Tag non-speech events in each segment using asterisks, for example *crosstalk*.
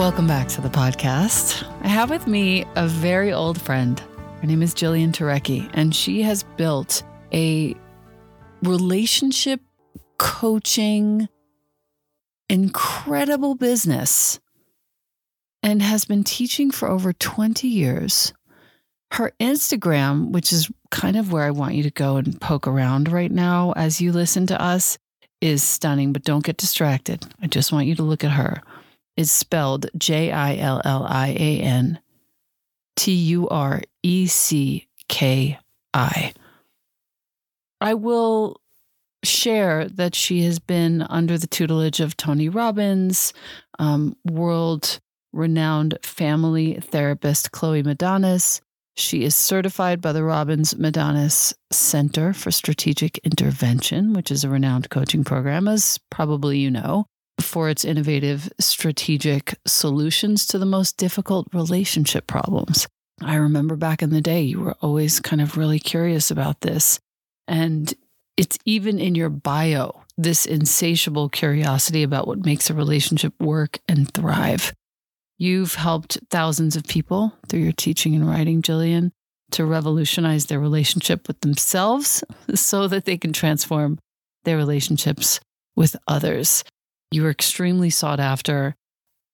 Welcome back to the podcast. I have with me a very old friend. Her name is Jillian Turecki, and she has built a relationship coaching incredible business and has been teaching for over 20 years. Her Instagram, which is kind of where I want you to go and poke around right now as you listen to us, is stunning, but don't get distracted. I just want you to look at her. It's spelled J I L L I A N T U R E C K I. I will share that she has been under the tutelage of Tony Robbins, um, world renowned family therapist Chloe Madanes. She is certified by the Robbins Madanes Center for Strategic Intervention, which is a renowned coaching program, as probably you know, for its innovative strategic solutions to the most difficult relationship problems. I remember back in the day, you were always kind of really curious about this. And it's even in your bio, this insatiable curiosity about what makes a relationship work and thrive. You've helped thousands of people through your teaching and writing, Jillian, to revolutionize their relationship with themselves *laughs* so that they can transform their relationships with others. You are extremely sought after.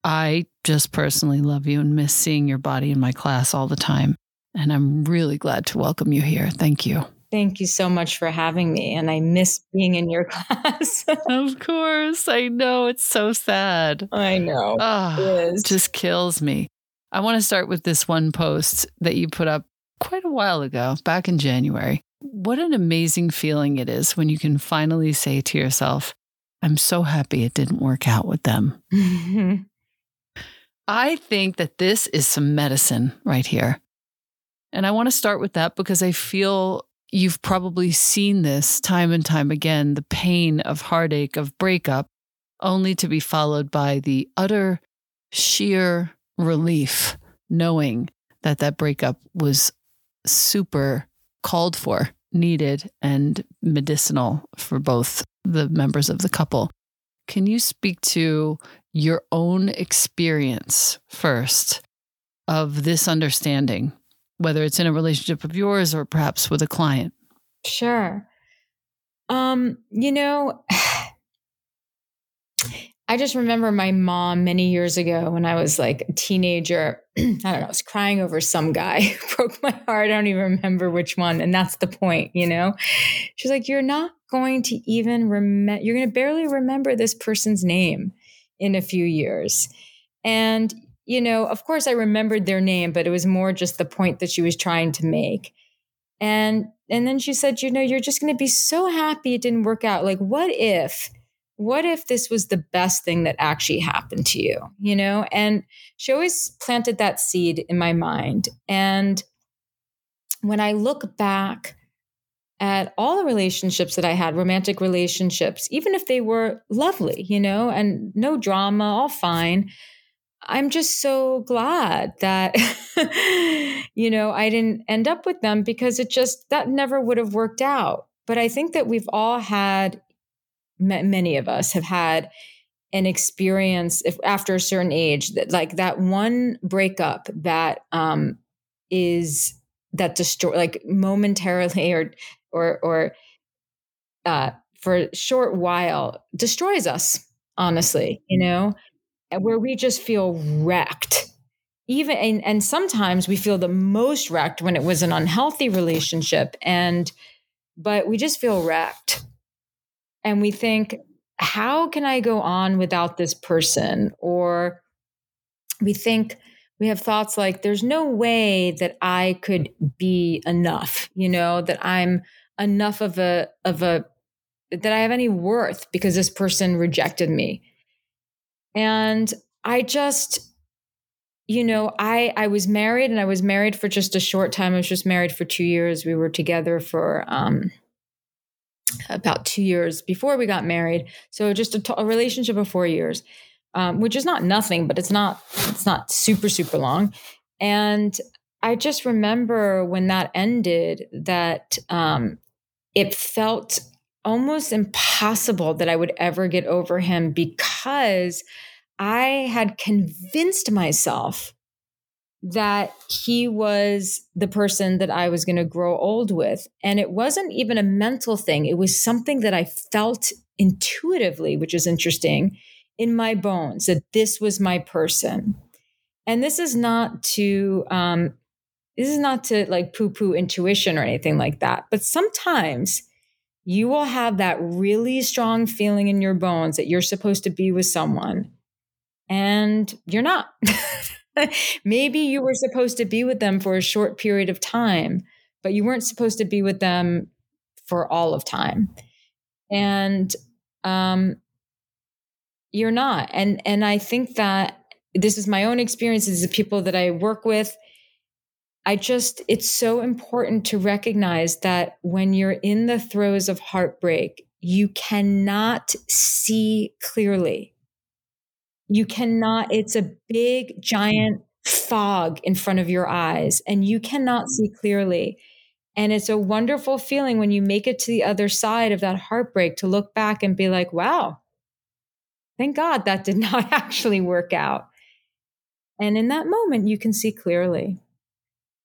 I just personally love you and miss seeing your body in my class all the time. And I'm really glad to welcome you here. Thank you. Thank you so much for having me. And I miss being in your *laughs* class. of course. I know. It's so sad. I know. Oh, it just kills me. I want to start with this one post that you put up quite a while ago, back in January. What an amazing feeling it is when you can finally say to yourself, I'm so happy it didn't work out with them. Mm-hmm. I think that this is some medicine right here. And I want to start with that because I feel you've probably seen this time and time again the pain of heartache, of breakup, only to be followed by the utter sheer relief knowing that that breakup was super called for, needed, and medicinal for both the members of the couple. Can you speak to your own experience first of this understanding whether it's in a relationship of yours or perhaps with a client? Sure. Um, you know, I just remember my mom many years ago when I was like a teenager. *clears throat* I don't know, I was crying over some guy *laughs* broke my heart. I don't even remember which one. And that's the point, you know? She's like, You're not going to even remember, you're going to barely remember this person's name in a few years. And you know, of course I remembered their name, but it was more just the point that she was trying to make. And and then she said, you know, you're just going to be so happy it didn't work out. Like what if what if this was the best thing that actually happened to you, you know? And she always planted that seed in my mind. And when I look back at all the relationships that I had, romantic relationships, even if they were lovely, you know, and no drama, all fine, I'm just so glad that, *laughs* you know, I didn't end up with them because it just, that never would have worked out. But I think that we've all had, many of us have had an experience if, after a certain age that like that one breakup that um, is that destroy like momentarily or or or uh, for a short while destroys us honestly you know? Where we just feel wrecked. Even and, and sometimes we feel the most wrecked when it was an unhealthy relationship and but we just feel wrecked and we think how can i go on without this person or we think we have thoughts like there's no way that i could be enough you know that i'm enough of a of a that i have any worth because this person rejected me and I just, you know, I I was married and I was married for just a short time. I was just married for two years. We were together for um, about two years before we got married. So just a, t- a relationship of four years, um, which is not nothing, but it's not it's not super super long. And I just remember when that ended that um, it felt almost impossible that I would ever get over him because I had convinced myself that he was the person that I was going to grow old with. And it wasn't even a mental thing, it was something that I felt intuitively, which is interesting. in my bones that this was my person. And this is not to, um, this is not to like poo poo intuition or anything like that. But sometimes you will have that really strong feeling in your bones that you're supposed to be with someone and you're not. *laughs* *laughs* Maybe you were supposed to be with them for a short period of time, but you weren't supposed to be with them for all of time. And um, you're not. And and I think that this is my own experiences the people that I work with. I just, it's so important to recognize that when you're in the throes of heartbreak, you cannot see clearly. You cannot, it's a big, giant fog in front of your eyes, and you cannot see clearly. And it's a wonderful feeling when you make it to the other side of that heartbreak to look back and be like, wow, thank God that did *laughs* not actually work out. And in that moment, you can see clearly.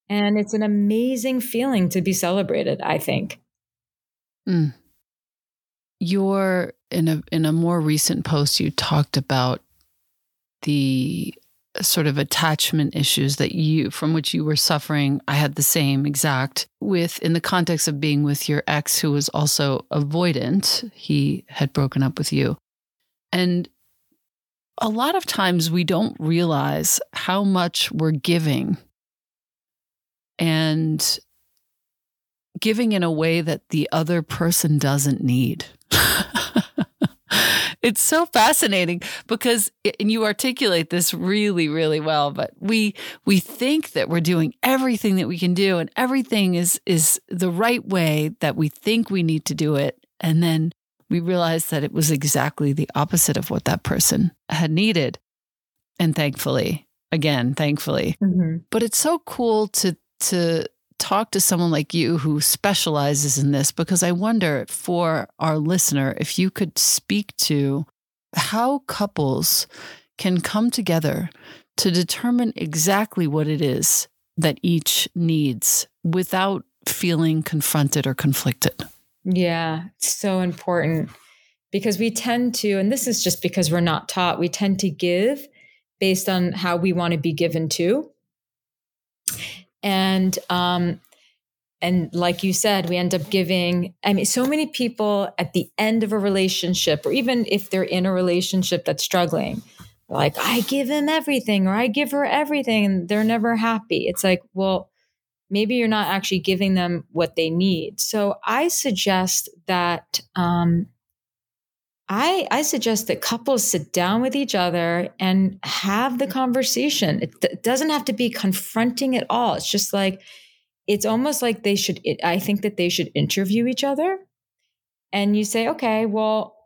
And it's an amazing feeling to be celebrated, I think. Mm. You're in a in a more recent post you talked about the sort of attachment issues that you from which you were suffering i had the same exact with in the context of being with your ex who was also avoidant. He had broken up with you. And a lot of times we don't realize how much we're giving and giving in a way that the other person doesn't need *laughs* it's so fascinating because and you articulate this really really well but we we think that we're doing everything that we can do and everything is is the right way that we think we need to do it. And then we realize that it was exactly the opposite of what that person had needed. And thankfully again thankfully. Mm-hmm. but it's so cool to to talk to someone like you who specializes in this because I wonder for our listener if you could speak to how couples can come together to determine exactly what it is that each needs without feeling confronted or conflicted. Yeah, so important because we tend to, and this is just because we're not taught, we tend to give based on how we want to be given to and um and like you said we end up giving i mean so many people at the end of a relationship or even if they're in a relationship that's struggling like i give him everything or i give her everything and they're never happy. It's like well maybe you're not actually giving them what they need. So i suggest that um, I, I suggest that couples sit down with each other and have the conversation. It, it doesn't have to be confronting at all. It's just like, it's almost like they should, it, I think that they should interview each other. And you say, okay, well,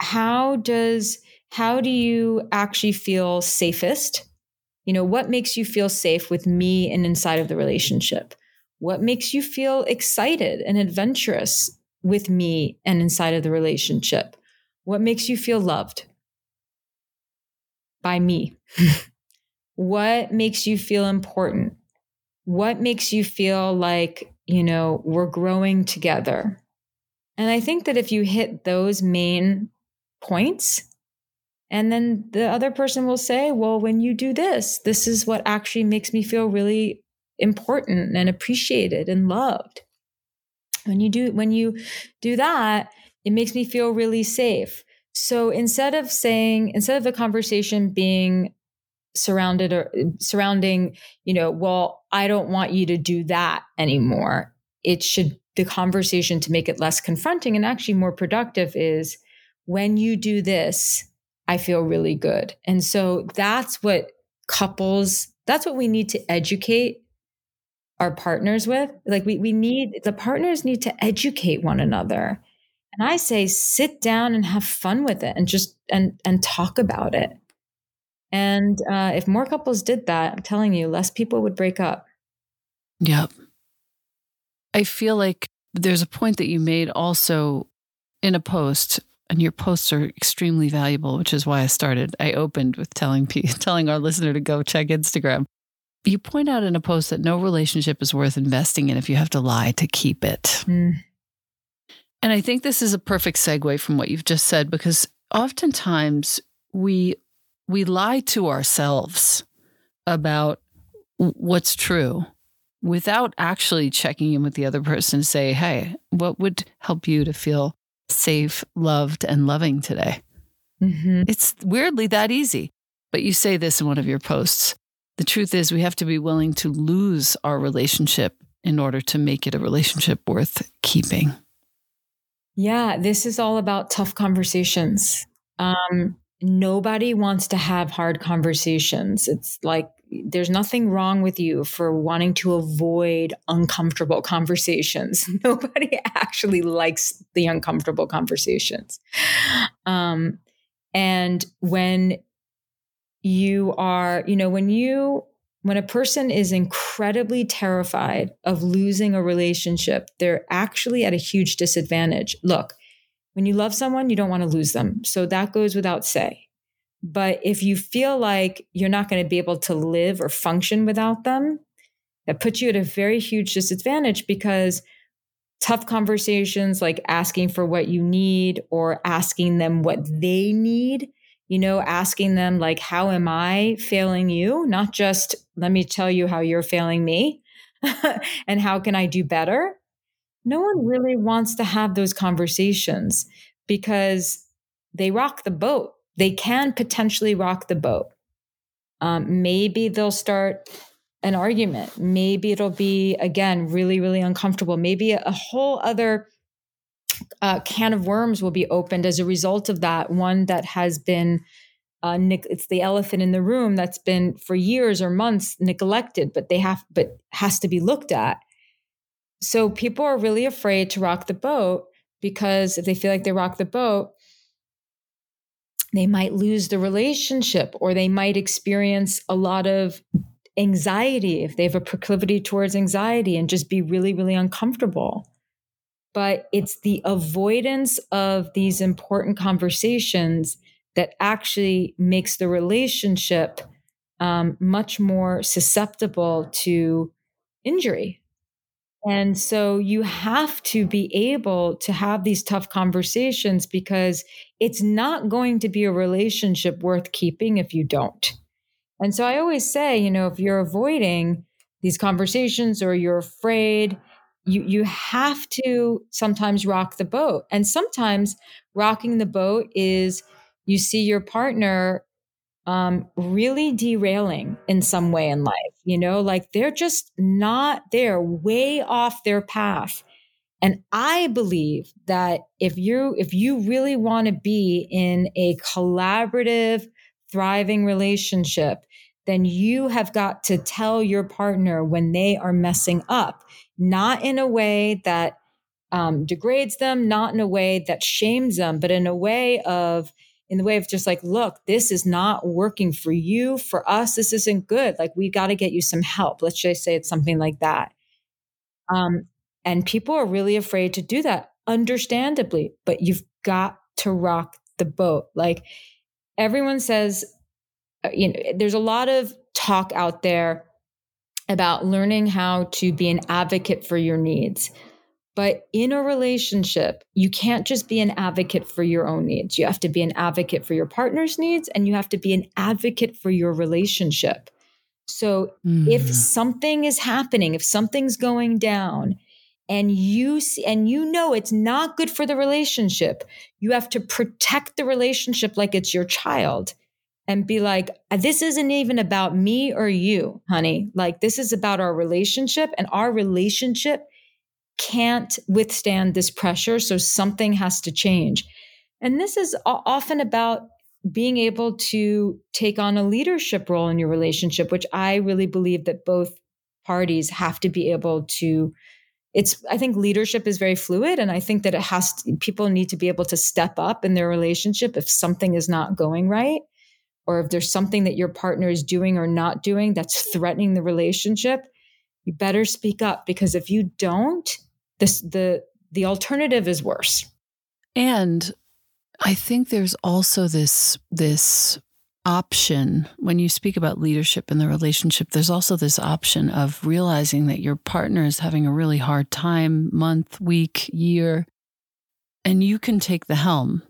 how does, how do you actually feel safest? You know, what makes you feel safe with me and inside of the relationship? What makes you feel excited and adventurous with me and inside of the relationship? What makes you feel loved? By me. *laughs* what makes you feel important? What makes you feel like, you know, we're growing together? And I think that if you hit those main points, and then the other person will say, well, when you do this, this is what actually makes me feel really important and appreciated and loved. When you do, when you do that, it makes me feel really safe. So instead of saying, instead of the conversation being surrounded or surrounding, you know, well, I don't want you to do that anymore, it should, the conversation to make it less confronting and actually more productive is when you do this, I feel really good. And so that's what couples, that's what we need to educate our partners with. Like we, we need, the partners need to educate one another and I say, sit down and have fun with it and just, and, and talk about it. And uh, if more couples did that, I'm telling you, less people would break up. Yep. I feel like there's a point that you made also in a post, and your posts are extremely valuable, which is why I started. I opened with telling *laughs* telling our listener to go check Instagram. You point out in a post that no relationship is worth investing in if you have to lie to keep it. Mm. And I think this is a perfect segue from what you've just said because oftentimes we we lie to ourselves about what's true without actually checking in with the other person to say, hey, what would help you to feel safe, loved, and loving today? Mm-hmm. It's weirdly that easy. But you say this in one of your posts. The truth is, we have to be willing to lose our relationship in order to make it a relationship worth keeping. Yeah, this is all about tough conversations. Um, nobody wants to have hard conversations. It's like there's nothing wrong with you for wanting to avoid uncomfortable conversations. *laughs* Nobody actually likes the uncomfortable conversations. Um, and when you are, you know, when you, when a person is incredibly terrified of losing a relationship, they're actually at a huge disadvantage. Look, when you love someone, you don't want to lose them. So that goes without say. But if you feel like you're not going to be able to live or function without them, that puts you at a very huge disadvantage because tough conversations like asking for what you need or asking them what they need, you know, asking them, like, how am I failing you? Not just, let me tell you how you're failing me *laughs* and how can I do better? No one really wants to have those conversations because they rock the boat they can potentially rock the boat. Um, maybe they'll start an argument. Maybe it'll be, again, really, really uncomfortable. Maybe a, a whole other uh, can of worms will be opened as a result of that. One that has been, uh, it's the elephant in the room that's been for years or months neglected, but they have, but has to be looked at. So people are really afraid to rock the boat because if they feel like they rock the boat, they might lose the relationship or they might experience a lot of anxiety if they have a proclivity towards anxiety and just be really, really uncomfortable. But it's the avoidance of these important conversations that actually makes the relationship um, much more susceptible to injury. And so you have to be able to have these tough conversations because it's not going to be a relationship worth keeping if you don't. And so I always say, you know, if you're avoiding these conversations or you're afraid, you you have to sometimes rock the boat. And sometimes rocking the boat is you see your partner um, really derailing in some way in life. You know, like they're just not there, way off their path. And I believe that if you if you really want to be in a collaborative, thriving relationship, then you have got to tell your partner when they are messing up, not in a way that um, degrades them, not in a way that shames them, but in a way of in the way of just like, look, this is not working for you. For us, this isn't good. Like, we got to get you some help. Let's just say it's something like that. Um, and people are really afraid to do that, understandably, but you've got to rock the boat. Like, everyone says, uh, you know, there's a lot of talk out there about learning how to be an advocate for your needs. But in a relationship, you can't just be an advocate for your own needs. You have to be an advocate for your partner's needs and you have to be an advocate for your relationship. So mm. if something is happening, if something's going down, and you see, and you know it's not good for the relationship, you have to protect the relationship like it's your child and be like, this isn't even about me or you, honey. Like, this is about our relationship, and our relationship can't withstand this pressure. So something has to change. And this is often about being able to take on a leadership role in your relationship, which I really believe that both parties have to be able to. It's, I think leadership is very fluid. And I think that it has to, people need to be able to step up in their relationship if something is not going right, or if there's something that your partner is doing or not doing that's threatening the relationship. You better speak up because if you don't, this the the alternative is worse. And I think there's also this this option when you speak about leadership in the relationship there's also this option of realizing that your partner is having a really hard time month week year and you can take the helm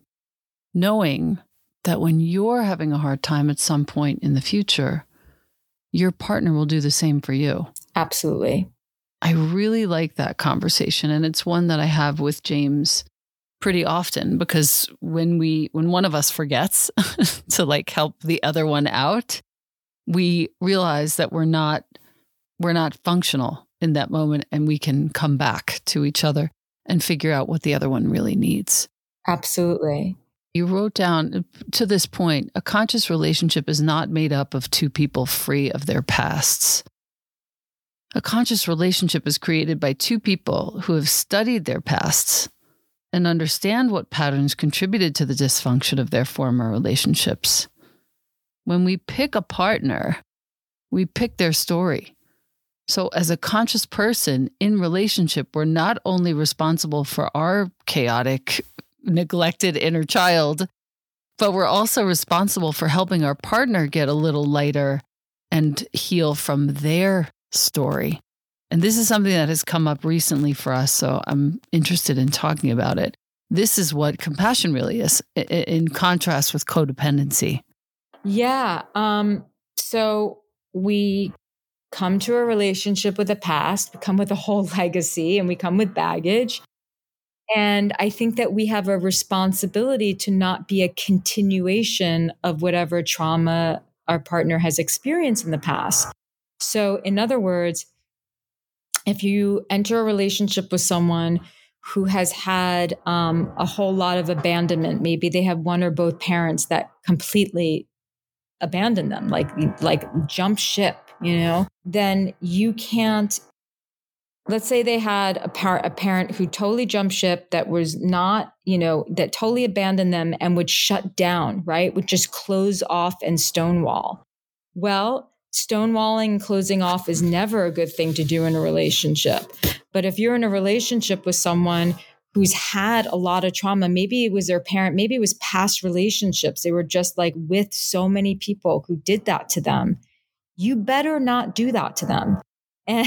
knowing that when you're having a hard time at some point in the future, your partner will do the same for you. Absolutely. I really like that conversation. And it's one that I have with James pretty often because when we when one of us forgets *laughs* to like help the other one out we realize that we're not we're not functional in that moment and we can come back to each other and figure out what the other one really needs absolutely you wrote down to this point a conscious relationship is not made up of two people free of their pasts a conscious relationship is created by two people who have studied their pasts and understand what patterns contributed to the dysfunction of their former relationships. When we pick a partner, we pick their story. So, as a conscious person in relationship, we're not only responsible for our chaotic, neglected inner child, but we're also responsible for helping our partner get a little lighter and heal from their story. And this is something that has come up recently for us. So I'm interested in talking about it. This is what compassion really is in contrast with codependency. Yeah. Um, so we come to a relationship with a past, we come with a whole *laughs* legacy, and we come with baggage. And I think that we have a responsibility to not be a continuation of whatever trauma our partner has experienced in the past. So, in other words, if you enter a relationship with someone who has had um, a whole lot of abandonment, maybe they have one or both parents that completely abandon them, like like jump ship, you know, then you can't. Let's say they had a, par- a parent who totally jumped ship that was not, you know, that totally abandoned them and would shut down, right? Would just close off and stonewall. Well, stonewalling closing off is never a good thing to do in a relationship. But if you're in a relationship with someone who's had a lot of trauma, maybe it was their parent, maybe it was past relationships, they were just like with so many people who did that to them. You better not do that to them. And,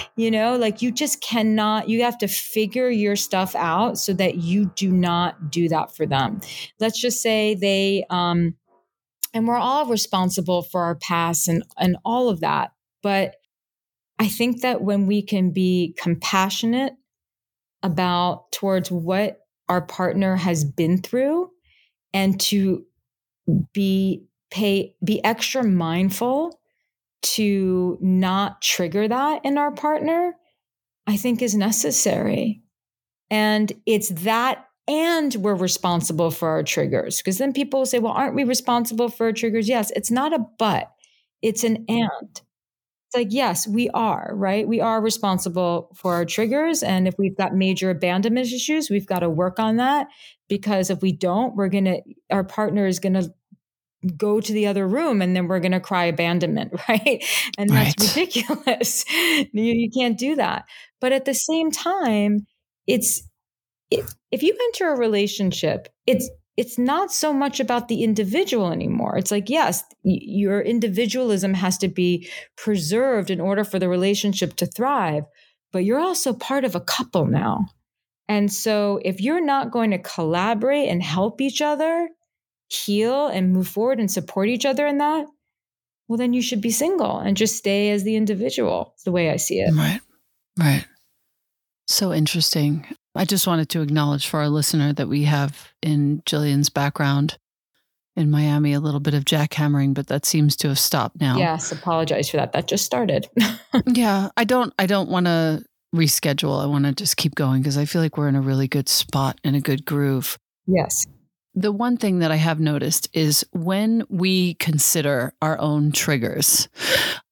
*laughs* you know, like you just cannot, you have to figure your stuff out so that you do not do that for them. Let's just say they, um, and we're all responsible for our past and, and all of that. But I think that when we can be compassionate about towards what our partner has been through and to be pay be extra mindful to not trigger that in our partner i think is necessary and it's that and we're responsible for our triggers. Because then people will say, well, aren't we responsible for our triggers? Yes, it's not a but, it's an and. It's like, yes, we are, right? We are responsible for our triggers. And if we've got major abandonment issues, we've got to work on that. Because if we don't, we're going to, our partner is going to go to the other room and then we're going to cry abandonment, *laughs* right? And that's right. ridiculous. *laughs* you, you can't do that. But at the same time, it's if, if you enter a relationship, it's it's not so much about the individual anymore. It's like, yes, your individualism has to be preserved in order for the relationship to thrive, but you're also part of a couple now. And so if you're not going to collaborate and help each other heal and move forward and support each other in that, well, then you should be single and just stay as the individual. It's the way I see it. Right. Right. So interesting. I just wanted to acknowledge for our listener that we have in Jillian's background in Miami a little bit of jackhammering, but that seems to have stopped now. Yes, apologize for that. That just started. *laughs* yeah, I don't I don't want to reschedule. I want to just keep going because I feel like we're in a really good spot in a good groove. Yes the one thing that I have noticed is when we consider our own triggers.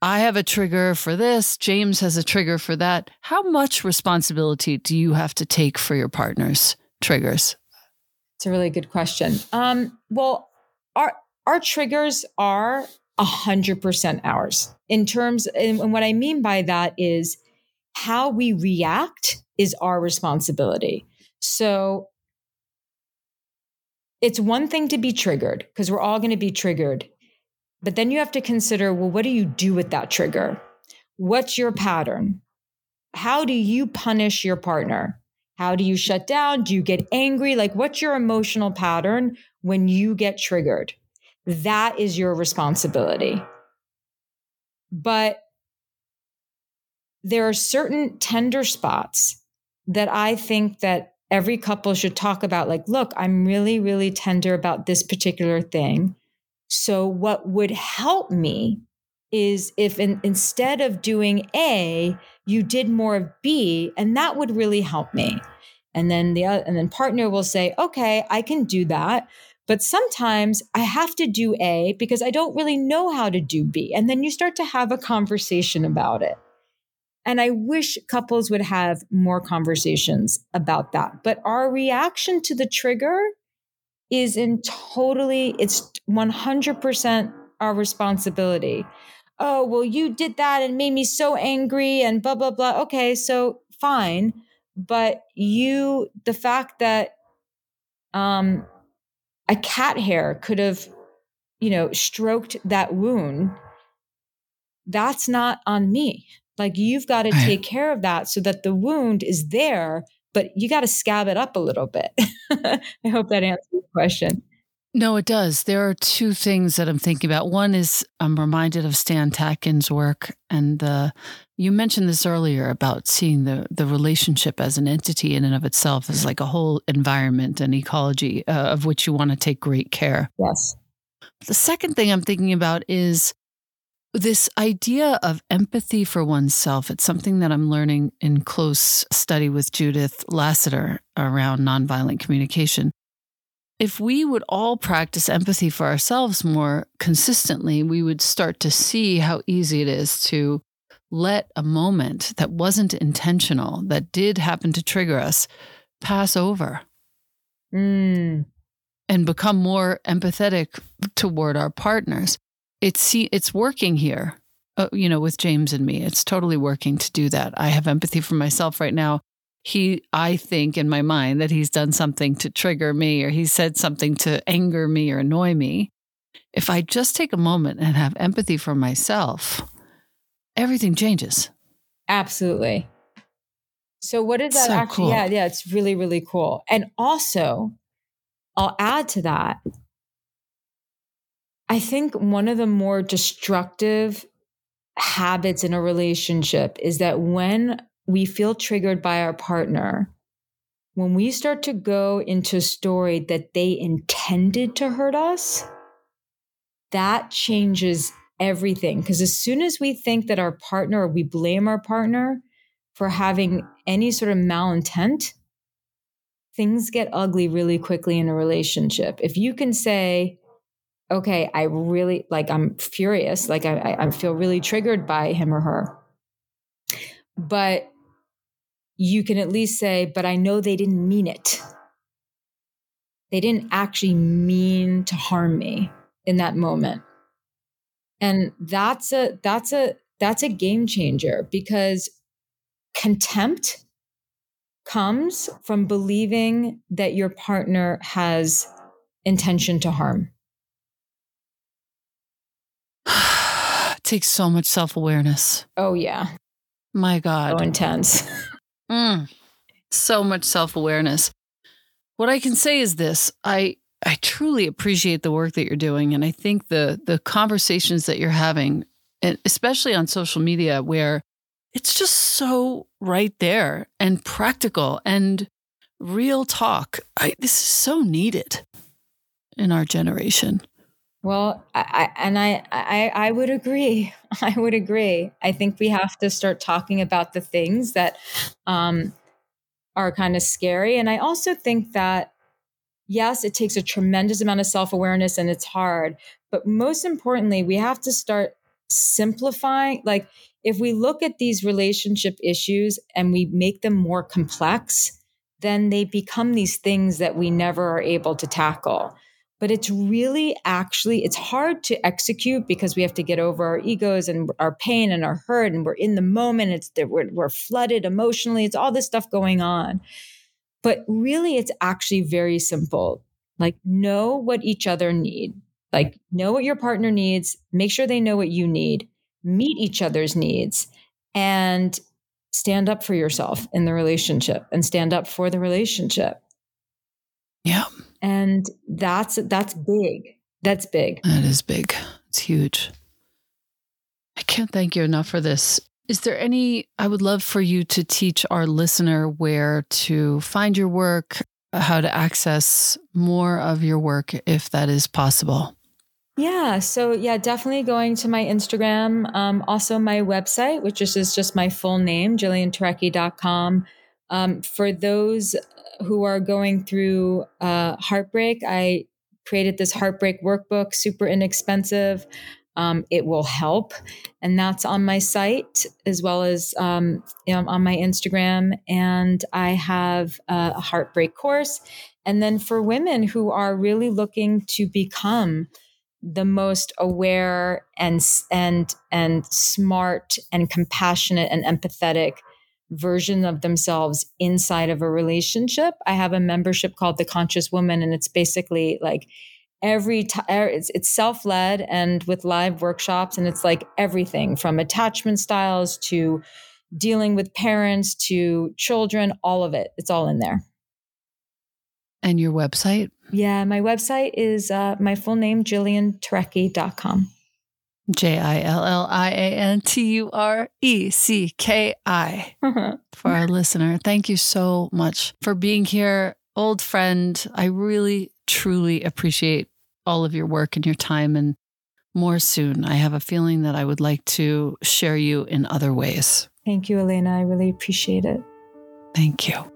I have a trigger for this, James has a trigger for that. How much responsibility do you have to take for your partner's triggers? It's a really good question. Um, well, our our triggers are a hundred percent ours in terms, and what I mean by that is how we react is our responsibility. So it's one thing to be triggered because we're all going to be triggered. But then you have to consider well, what do you do with that trigger? What's your pattern? How do you punish your partner? How do you shut down? Do you get angry? Like, what's your emotional pattern when you get triggered? That is your responsibility. But there are certain tender spots that I think that every couple should talk about like look i'm really really tender about this particular thing so what would help me is if in, instead of doing a you did more of b and that would really help me and then the other, and then partner will say okay i can do that but sometimes I have to do A because I don't really know how to do B. And then you start to have a conversation about it. And I wish couples would have more conversations about that. But our reaction to the trigger is in totally, it's 100% our responsibility. Oh, well, you did that and made me so angry and blah, blah, blah. Okay, so fine. But you, the fact that um, a cat hair could have, you know, stroked that wound, that's not on me. Like you've got to take *laughs* care of that so that the wound is there, but you got to scab it up a little bit. *laughs* I hope that answers the question. No, it does. There are two things that I'm thinking about. One is I'm reminded of Stan Tatkin's work, and uh, you mentioned this earlier about seeing the the relationship as an entity in and of itself as like a whole environment and ecology uh, of which you want to take great care. Yes. The second thing I'm thinking about is this idea of empathy for oneself, it's something that I'm learning in close study with Judith Lasater around nonviolent communication. If we would all practice empathy for ourselves more consistently, we would start to see how easy it is to let a moment that wasn't intentional, that did happen to trigger us, pass over. Mm. And become more empathetic toward our partners it's it's working here. Uh, you know, with James and me, it's totally working to do that. I have empathy for myself right now. He, I think in my mind that he's done something to trigger me or he said something to anger me or annoy me. If I just take a moment and have empathy for myself, everything changes. Absolutely. So what is that so actually? Cool. Yeah, yeah, it's really, really cool. And also, I'll add to that I think one of the more destructive habits in a relationship is that when we feel triggered by our partner, when we start to go into a story that they intended to hurt us, that changes everything. Because as soon as we think that our partner or we blame our partner for having any sort of malintent, things get ugly really quickly in a relationship. If you can say, okay, I really like, I'm furious. Like, I, I feel really triggered by him or her. But you can at least say, but I know they didn't mean it. They didn't actually mean to harm me in that moment. And that's a, that's a, that's a game changer because contempt comes from believing that your partner has intention to harm. Takes so much self awareness. Oh, yeah. My God. So intense. *laughs* mm, so much self awareness. What I can say is this I, I truly appreciate the work that you're doing. And I think the, the conversations that you're having, and especially on social media, where it's just so right there and practical and real talk. I, this is so needed in our generation. Well, I, I, and I, I I would agree. *laughs* I would agree. I think we have to start talking about the things that um, are kind of scary, and I also think that yes, it takes a tremendous amount of self awareness, and it's hard. But most importantly, we have to start simplifying. Like if we look at these relationship issues and we make them more complex, then they become these things that we never are able to tackle but it's really actually it's hard to execute because we have to get over our egos and our pain and our hurt and we're in the moment it's that we're, we're flooded emotionally it's all this stuff going on. But really it's actually very simple. Like know what each other need. Like know what your partner needs make sure they know what you need meet each other's needs and stand up for yourself in the relationship and stand up for the relationship. Yeah. And that's that's big. That's big. That is big. It's huge. I can't thank you enough for this. Is there any I would love for you to teach our listener where to find your work, how to access more of your work if that is possible? Yeah. So, yeah, definitely going to my Instagram. Um, also, my website, which is, is just my full name, jillianturecki.com. Um, for those who are going through uh, heartbreak, I created this heartbreak workbook, super inexpensive. Um, it will help. And that's on my site as well as um, you know, on my Instagram. And I have a heartbreak course. And then for women who are really looking to become the most aware and and and smart and compassionate and empathetic version of themselves inside of a relationship. I have a membership called the Conscious Woman and it's basically like every time er, it's, it's self-led and with live workshops and it's like everything from attachment styles to dealing with parents to children all of it it's all in there and your website yeah, my website is uh, my full name, jillianturecki.com. J I L L I A N T U R E C K I mm-hmm. for our listener. Thank you so much for being here, old friend. I really, truly appreciate all of your work and your time and more soon. I have a feeling that I would like to share you in other ways. Thank you, Elena. I really appreciate it. Thank you.